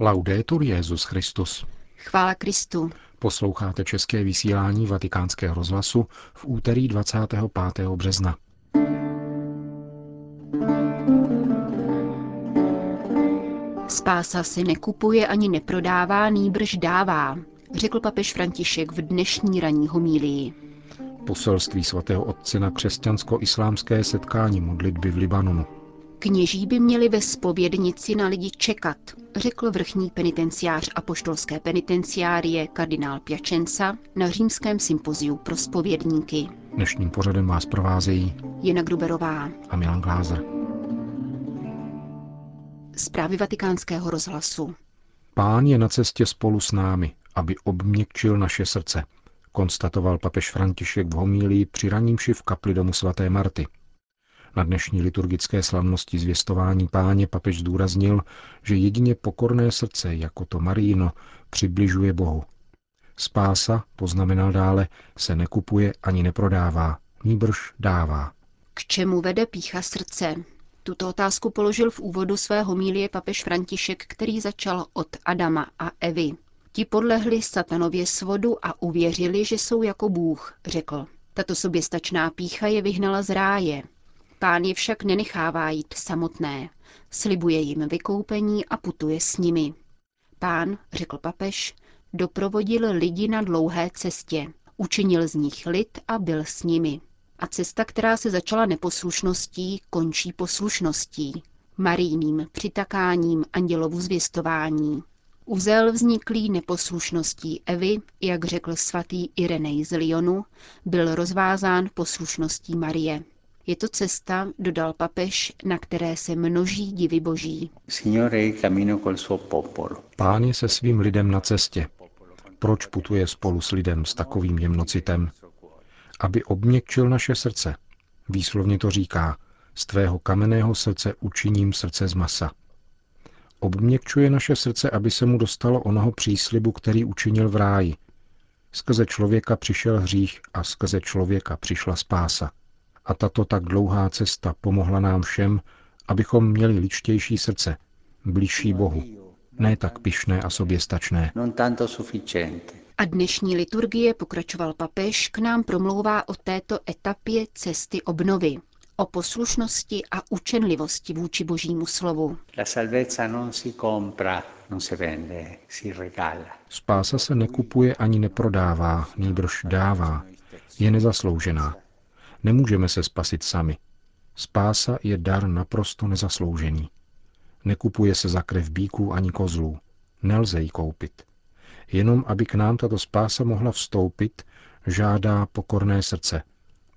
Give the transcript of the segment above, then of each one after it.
Laudetur Jezus Christus. Chvála Kristu. Posloucháte české vysílání Vatikánského rozhlasu v úterý 25. března. Spása se nekupuje ani neprodává, nýbrž dává, řekl papež František v dnešní ranní homílii. Poselství svatého otce na křesťansko-islámské setkání modlitby v Libanonu. Kněží by měli ve spovědnici na lidi čekat, řekl vrchní penitenciář apoštolské penitenciárie kardinál Piacenza na římském sympoziu pro spovědníky. Dnešním pořadem vás provázejí Jena Gruberová a Milan Glázer. Zprávy vatikánského rozhlasu. Pán je na cestě spolu s námi, aby obměkčil naše srdce, konstatoval papež František v homílii při ranímši v kapli domu svaté Marty. Na dnešní liturgické slavnosti zvěstování páně papež zdůraznil, že jedině pokorné srdce, jako to Maríno, přibližuje Bohu. Spása, poznamenal dále, se nekupuje ani neprodává, níbrž dává. K čemu vede pícha srdce? Tuto otázku položil v úvodu své homílie papež František, který začal od Adama a Evy. Ti podlehli satanově svodu a uvěřili, že jsou jako Bůh, řekl. Tato soběstačná pícha je vyhnala z ráje. Pán je však nenechává jít samotné. Slibuje jim vykoupení a putuje s nimi. Pán, řekl papež, doprovodil lidi na dlouhé cestě. Učinil z nich lid a byl s nimi. A cesta, která se začala neposlušností, končí poslušností. Marijným přitakáním andělovu zvěstování. Uzel vzniklý neposlušností Evy, jak řekl svatý Irenej z Lyonu, byl rozvázán poslušností Marie. Je to cesta, dodal papež, na které se množí divy boží. Pán je se svým lidem na cestě. Proč putuje spolu s lidem s takovým jemnocitem? Aby obměkčil naše srdce. Výslovně to říká, z tvého kamenného srdce učiním srdce z masa. Obměkčuje naše srdce, aby se mu dostalo onoho příslibu, který učinil v ráji. Skrze člověka přišel hřích a skrze člověka přišla spása. A tato tak dlouhá cesta pomohla nám všem, abychom měli ličtější srdce, blížší Bohu, ne tak pišné a soběstačné. A dnešní liturgie, pokračoval papež, k nám promlouvá o této etapě cesty obnovy, o poslušnosti a učenlivosti vůči božímu slovu. Spása se nekupuje ani neprodává, nýbrž dává. Je nezasloužená. Nemůžeme se spasit sami. Spása je dar naprosto nezasloužený. Nekupuje se za krev bíků ani kozlů. Nelze ji koupit. Jenom aby k nám tato spása mohla vstoupit, žádá pokorné srdce.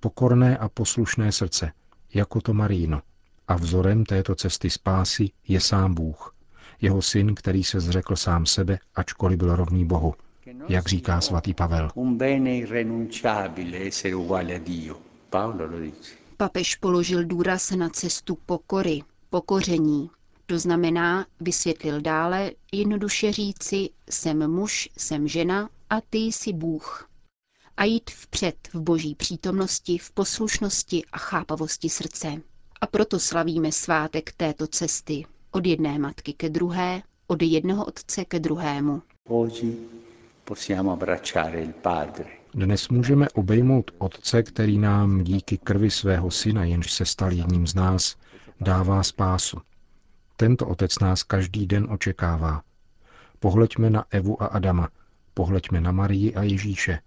Pokorné a poslušné srdce, jako to Maríno. A vzorem této cesty spásy je sám Bůh. Jeho syn, který se zřekl sám sebe, ačkoliv byl rovný Bohu. Jak říká svatý Pavel. Papež položil důraz na cestu pokory, pokoření. To znamená, vysvětlil dále, jednoduše říci, jsem muž, jsem žena a ty jsi Bůh. A jít vpřed v boží přítomnosti, v poslušnosti a chápavosti srdce. A proto slavíme svátek této cesty. Od jedné matky ke druhé, od jednoho otce ke druhému. Dnes můžeme obejmout Otce, který nám díky krvi svého syna, jenž se stal jedním z nás, dává spásu. Tento Otec nás každý den očekává. Pohleďme na Evu a Adama, pohleďme na Marii a Ježíše,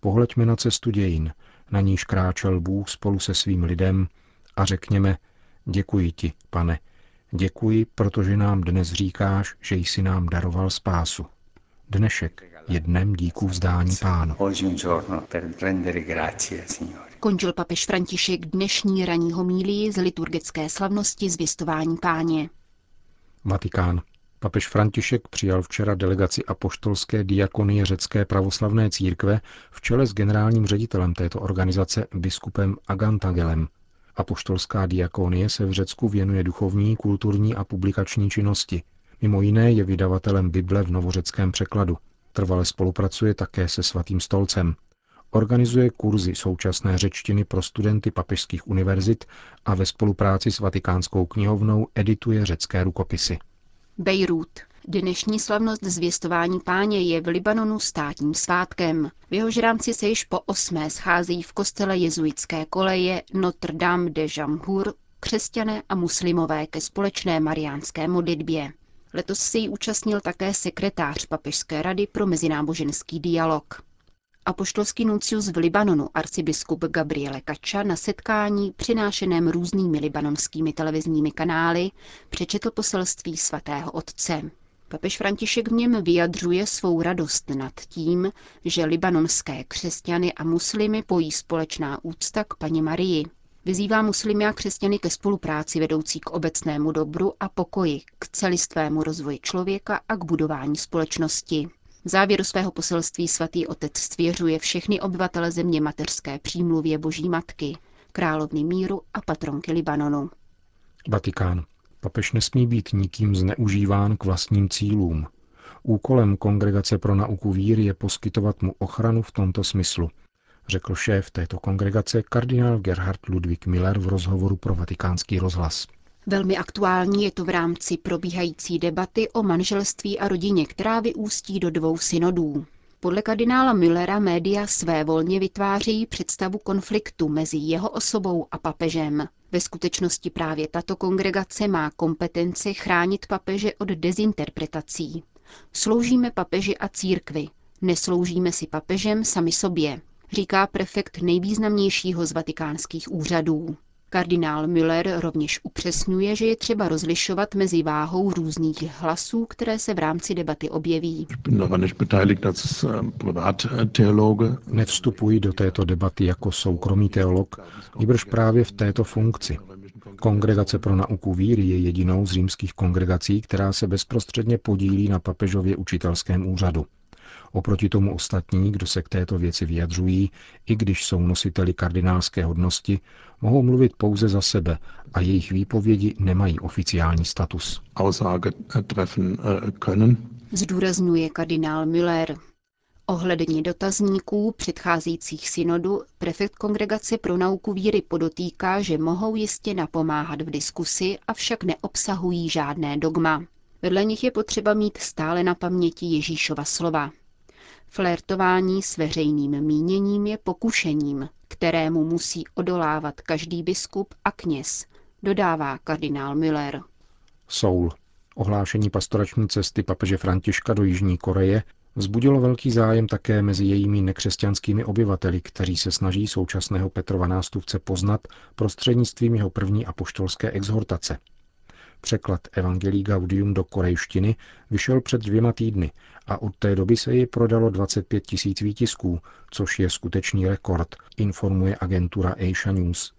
pohleďme na cestu dějin, na níž kráčel Bůh spolu se svým lidem a řekněme, děkuji ti, pane, děkuji, protože nám dnes říkáš, že jsi nám daroval spásu. Dnešek je dnem díků vzdání pánu. Končil papež František dnešní ranní homílii z liturgické slavnosti zvěstování páně. Vatikán. Papež František přijal včera delegaci apoštolské diakonie řecké pravoslavné církve v čele s generálním ředitelem této organizace biskupem Agantagelem. Apoštolská diakonie se v Řecku věnuje duchovní, kulturní a publikační činnosti. Mimo jiné je vydavatelem Bible v novořeckém překladu. Trvale spolupracuje také se Svatým stolcem. Organizuje kurzy současné řečtiny pro studenty papežských univerzit a ve spolupráci s Vatikánskou knihovnou edituje řecké rukopisy. Bejrút. Dnešní slavnost zvěstování páně je v Libanonu státním svátkem. V jehož rámci se již po osmé scházejí v kostele jezuitské koleje Notre Dame de Jamhur křesťané a muslimové ke společné mariánské modlitbě. Letos se jí účastnil také sekretář Papežské rady pro mezináboženský dialog. Apoštolský nuncius v Libanonu arcibiskup Gabriele Kača na setkání přinášeném různými libanonskými televizními kanály přečetl poselství svatého otce. Papež František v něm vyjadřuje svou radost nad tím, že libanonské křesťany a muslimy pojí společná úcta k paní Marii. Vyzývá muslimy a křesťany ke spolupráci vedoucí k obecnému dobru a pokoji, k celistvému rozvoji člověka a k budování společnosti. V závěru svého poselství svatý otec svěřuje všechny obyvatele země mateřské přímluvě Boží Matky, královny míru a patronky Libanonu. Vatikán. Papež nesmí být nikým zneužíván k vlastním cílům. Úkolem Kongregace pro nauku víry je poskytovat mu ochranu v tomto smyslu, řekl šéf této kongregace kardinál Gerhard Ludwig Miller v rozhovoru pro vatikánský rozhlas. Velmi aktuální je to v rámci probíhající debaty o manželství a rodině, která vyústí do dvou synodů. Podle kardinála Müllera média své volně vytvářejí představu konfliktu mezi jeho osobou a papežem. Ve skutečnosti právě tato kongregace má kompetenci chránit papeže od dezinterpretací. Sloužíme papeži a církvi, nesloužíme si papežem sami sobě, říká prefekt nejvýznamnějšího z vatikánských úřadů. Kardinál Müller rovněž upřesňuje, že je třeba rozlišovat mezi váhou různých hlasů, které se v rámci debaty objeví. Nevstupuji do této debaty jako soukromý teolog, nebož právě v této funkci. Kongregace pro nauku víry je jedinou z římských kongregací, která se bezprostředně podílí na papežově učitelském úřadu. Oproti tomu ostatní, kdo se k této věci vyjadřují, i když jsou nositeli kardinálské hodnosti, mohou mluvit pouze za sebe a jejich výpovědi nemají oficiální status. Äh, Zdůrazňuje kardinál Müller. Ohledně dotazníků předcházejících synodu prefekt Kongregace pro nauku víry podotýká, že mohou jistě napomáhat v diskusi, avšak neobsahují žádné dogma. Vedle nich je potřeba mít stále na paměti Ježíšova slova. Flirtování s veřejným míněním je pokušením, kterému musí odolávat každý biskup a kněz, dodává kardinál Müller. Soul. Ohlášení pastorační cesty papeže Františka do Jižní Koreje vzbudilo velký zájem také mezi jejími nekřesťanskými obyvateli, kteří se snaží současného Petrova nástupce poznat prostřednictvím jeho první apoštolské exhortace – Překlad Evangelii Gaudium do korejštiny vyšel před dvěma týdny a od té doby se ji prodalo 25 tisíc výtisků, což je skutečný rekord, informuje agentura Asia News.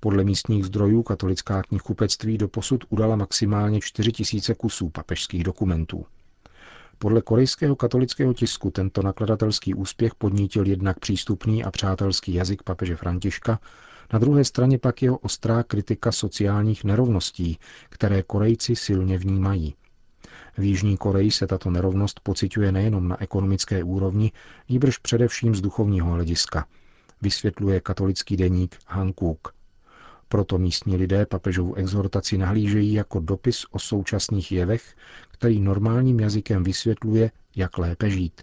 Podle místních zdrojů katolická knihkupectví doposud udala maximálně 4 tisíce kusů papežských dokumentů. Podle korejského katolického tisku tento nakladatelský úspěch podnítil jednak přístupný a přátelský jazyk papeže Františka na druhé straně pak jeho ostrá kritika sociálních nerovností, které Korejci silně vnímají. V Jižní Koreji se tato nerovnost pociťuje nejenom na ekonomické úrovni, nýbrž především z duchovního hlediska, vysvětluje katolický deník Hankook. Proto místní lidé papežovu exhortaci nahlížejí jako dopis o současných jevech, který normálním jazykem vysvětluje, jak lépe žít.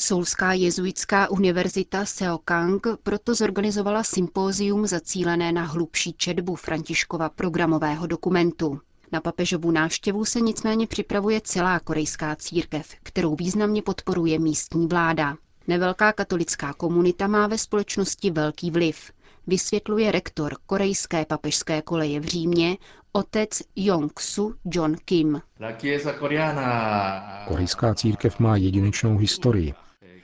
Soulská jezuitská univerzita Seokang proto zorganizovala sympózium zacílené na hlubší četbu Františkova programového dokumentu. Na papežovu návštěvu se nicméně připravuje celá korejská církev, kterou významně podporuje místní vláda. Nevelká katolická komunita má ve společnosti velký vliv, vysvětluje rektor korejské papežské koleje v Římě, otec Yongsu John Kim. Korejská církev má jedinečnou historii.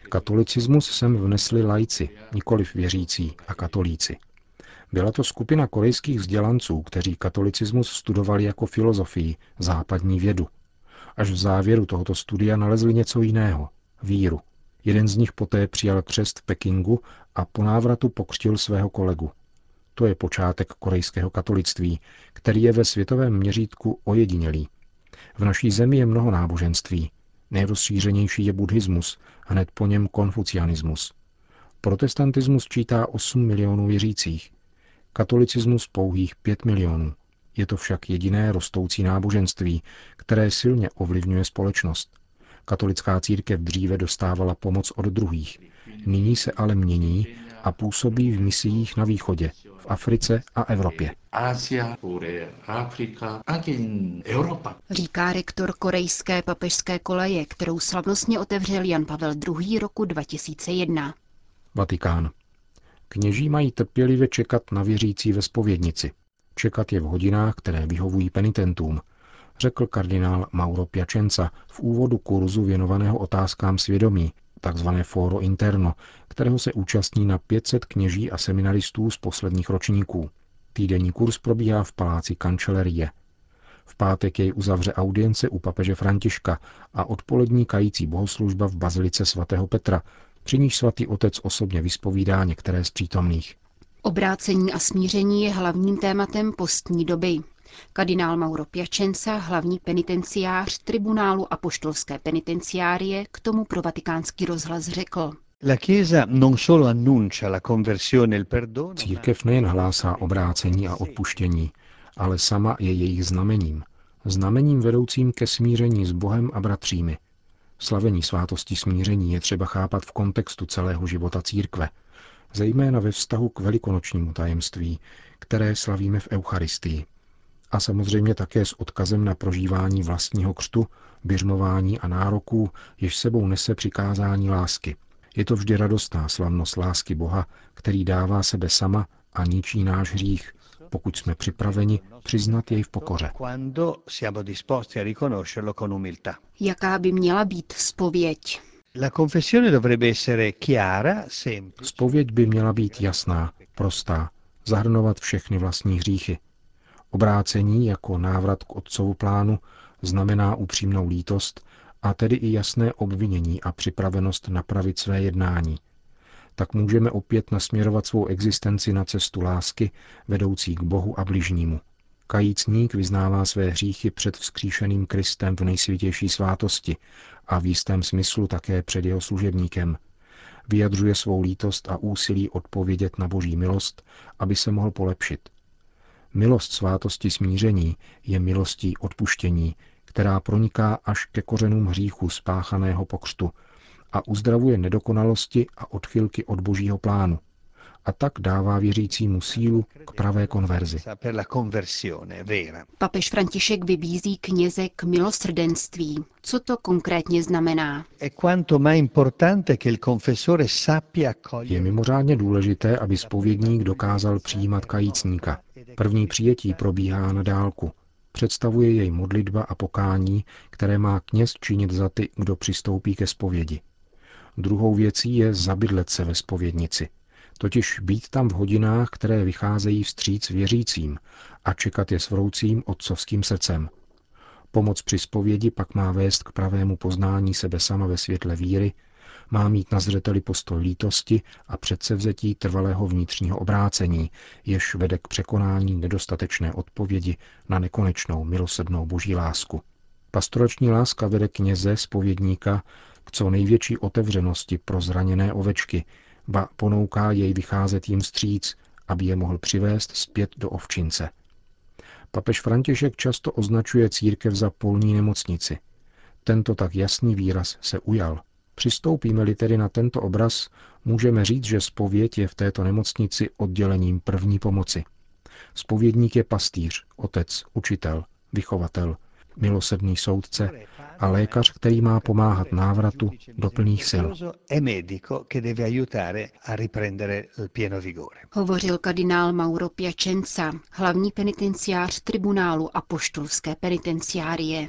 Katolicismus sem vnesli lajci, nikoliv věřící a katolíci. Byla to skupina korejských vzdělanců, kteří katolicismus studovali jako filozofii, západní vědu. Až v závěru tohoto studia nalezli něco jiného – víru. Jeden z nich poté přijal křest v Pekingu a po návratu pokřtil svého kolegu. To je počátek korejského katolictví, který je ve světovém měřítku ojedinělý. V naší zemi je mnoho náboženství, Nejrozšířenější je buddhismus, hned po něm konfucianismus. Protestantismus čítá 8 milionů věřících, katolicismus pouhých 5 milionů. Je to však jediné rostoucí náboženství, které silně ovlivňuje společnost. Katolická církev dříve dostávala pomoc od druhých. Nyní se ale mění a působí v misiích na východě, v Africe a Evropě. Říká rektor korejské papežské koleje, kterou slavnostně otevřel Jan Pavel II. roku 2001. Vatikán. Kněží mají trpělivě čekat na věřící ve spovědnici. Čekat je v hodinách, které vyhovují penitentům, řekl kardinál Mauro Piacenza v úvodu kurzu věnovaného otázkám svědomí, takzvané Foro Interno, kterého se účastní na 500 kněží a seminaristů z posledních ročníků. Týdenní kurz probíhá v paláci Kančelerie. V pátek jej uzavře audience u papeže Františka a odpolední kající bohoslužba v bazilice svatého Petra, při níž svatý otec osobně vyspovídá některé z přítomných. Obrácení a smíření je hlavním tématem postní doby. Kardinál Mauro Piacenza, hlavní penitenciář tribunálu apoštolské penitenciárie, k tomu pro vatikánský rozhlas řekl. Církev nejen hlásá obrácení a odpuštění, ale sama je jejich znamením. Znamením vedoucím ke smíření s Bohem a bratřími. Slavení svátosti smíření je třeba chápat v kontextu celého života církve, zejména ve vztahu k velikonočnímu tajemství, které slavíme v Eucharistii. A samozřejmě také s odkazem na prožívání vlastního křtu, běžmování a nároků, jež sebou nese přikázání lásky. Je to vždy radostná slavnost lásky Boha, který dává sebe sama a ničí náš hřích, pokud jsme připraveni přiznat jej v pokoře. Jaká by měla být spověď? Spověď by měla být jasná, prostá, zahrnovat všechny vlastní hříchy. Obrácení jako návrat k otcovu plánu znamená upřímnou lítost a tedy i jasné obvinění a připravenost napravit své jednání. Tak můžeme opět nasměrovat svou existenci na cestu lásky, vedoucí k Bohu a bližnímu. Kajícník vyznává své hříchy před vzkříšeným Kristem v nejsvětější svátosti a v jistém smyslu také před jeho služebníkem. Vyjadřuje svou lítost a úsilí odpovědět na boží milost, aby se mohl polepšit. Milost svátosti smíření je milostí odpuštění, která proniká až ke kořenům hříchu spáchaného pokřtu a uzdravuje nedokonalosti a odchylky od božího plánu. A tak dává věřícímu sílu k pravé konverzi. Papež František vybízí kněze k milosrdenství. Co to konkrétně znamená? Je mimořádně důležité, aby spovědník dokázal přijímat kajícníka. První přijetí probíhá na dálku – představuje jej modlitba a pokání, které má kněz činit za ty, kdo přistoupí ke zpovědi. Druhou věcí je zabydlet se ve spovědnici, totiž být tam v hodinách, které vycházejí vstříc věřícím a čekat je s vroucím otcovským srdcem. Pomoc při spovědi pak má vést k pravému poznání sebe sama ve světle víry, má mít na zřeteli postoj lítosti a předsevzetí trvalého vnitřního obrácení, jež vede k překonání nedostatečné odpovědi na nekonečnou milosrdnou boží lásku. Pastorační láska vede kněze, spovědníka, k co největší otevřenosti pro zraněné ovečky, ba ponouká jej vycházet jim stříc, aby je mohl přivést zpět do ovčince. Papež František často označuje církev za polní nemocnici. Tento tak jasný výraz se ujal – Přistoupíme-li tedy na tento obraz, můžeme říct, že spověď je v této nemocnici oddělením první pomoci. Spovědník je pastýř, otec, učitel, vychovatel, milosrdný soudce a lékař, který má pomáhat návratu do plných sil. Hovořil kardinál Mauro Piacenza, hlavní penitenciář tribunálu Apoštolské penitenciárie.